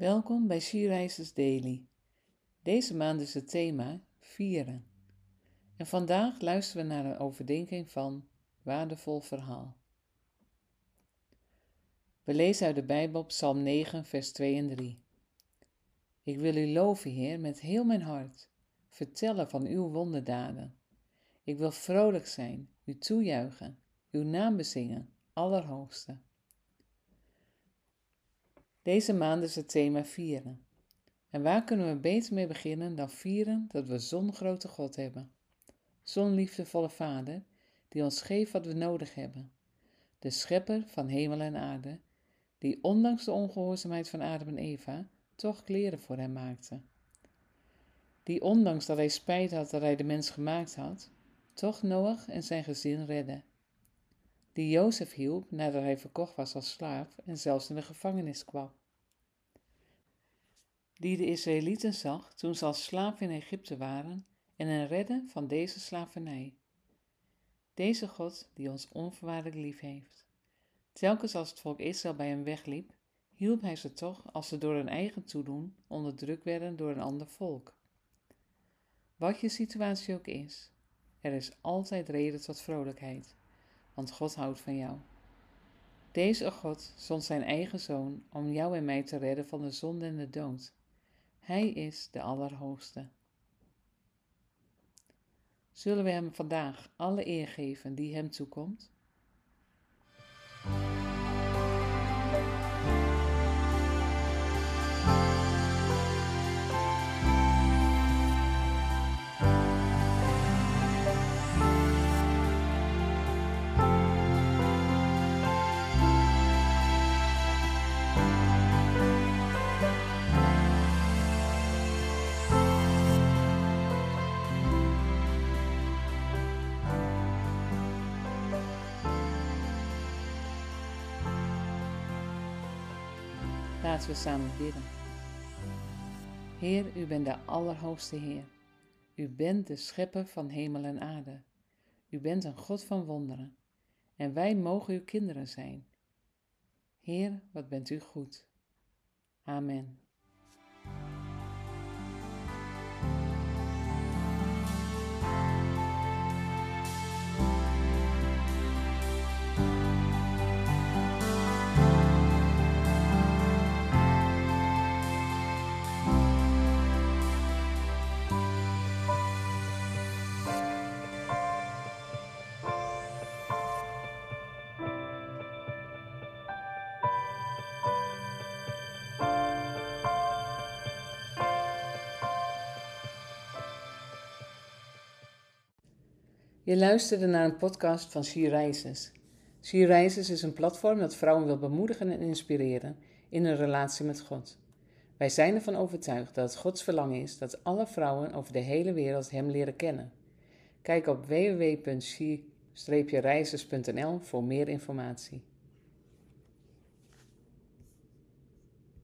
Welkom bij Skiereizers Daily. Deze maand is het thema vieren. En vandaag luisteren we naar een overdenking van Waardevol Verhaal. We lezen uit de Bijbel Psalm 9, vers 2 en 3. Ik wil u loven, Heer, met heel mijn hart, vertellen van uw wonderdaden. Ik wil vrolijk zijn, u toejuichen, uw naam bezingen, Allerhoogste. Deze maand is het thema vieren. En waar kunnen we beter mee beginnen dan vieren dat we zo'n grote God hebben? Zo'n liefdevolle Vader die ons geeft wat we nodig hebben. De schepper van hemel en aarde, die ondanks de ongehoorzaamheid van Adam en Eva toch kleren voor hem maakte. Die ondanks dat hij spijt had dat hij de mens gemaakt had, toch Noach en zijn gezin redde. Die Jozef hielp nadat hij verkocht was als slaaf en zelfs in de gevangenis kwam die de Israëlieten zag toen ze als slaaf in Egypte waren en hen redden van deze slavernij. Deze God die ons onvoorwaardelijk lief heeft. Telkens als het volk Israël bij hem wegliep, hielp hij ze toch als ze door hun eigen toedoen onderdrukt werden door een ander volk. Wat je situatie ook is, er is altijd reden tot vrolijkheid, want God houdt van jou. Deze God zond zijn eigen zoon om jou en mij te redden van de zonde en de dood. Hij is de Allerhoogste. Zullen we Hem vandaag alle eer geven die Hem toekomt? Laten we samen bidden. Heer, u bent de Allerhoogste Heer. U bent de Schepper van hemel en aarde. U bent een God van wonderen. En wij mogen uw kinderen zijn. Heer, wat bent u goed. Amen. Je luisterde naar een podcast van She Rises. She Rises is een platform dat vrouwen wil bemoedigen en inspireren in hun relatie met God. Wij zijn ervan overtuigd dat het Gods verlangen is dat alle vrouwen over de hele wereld Hem leren kennen. Kijk op www.she-rises.nl voor meer informatie.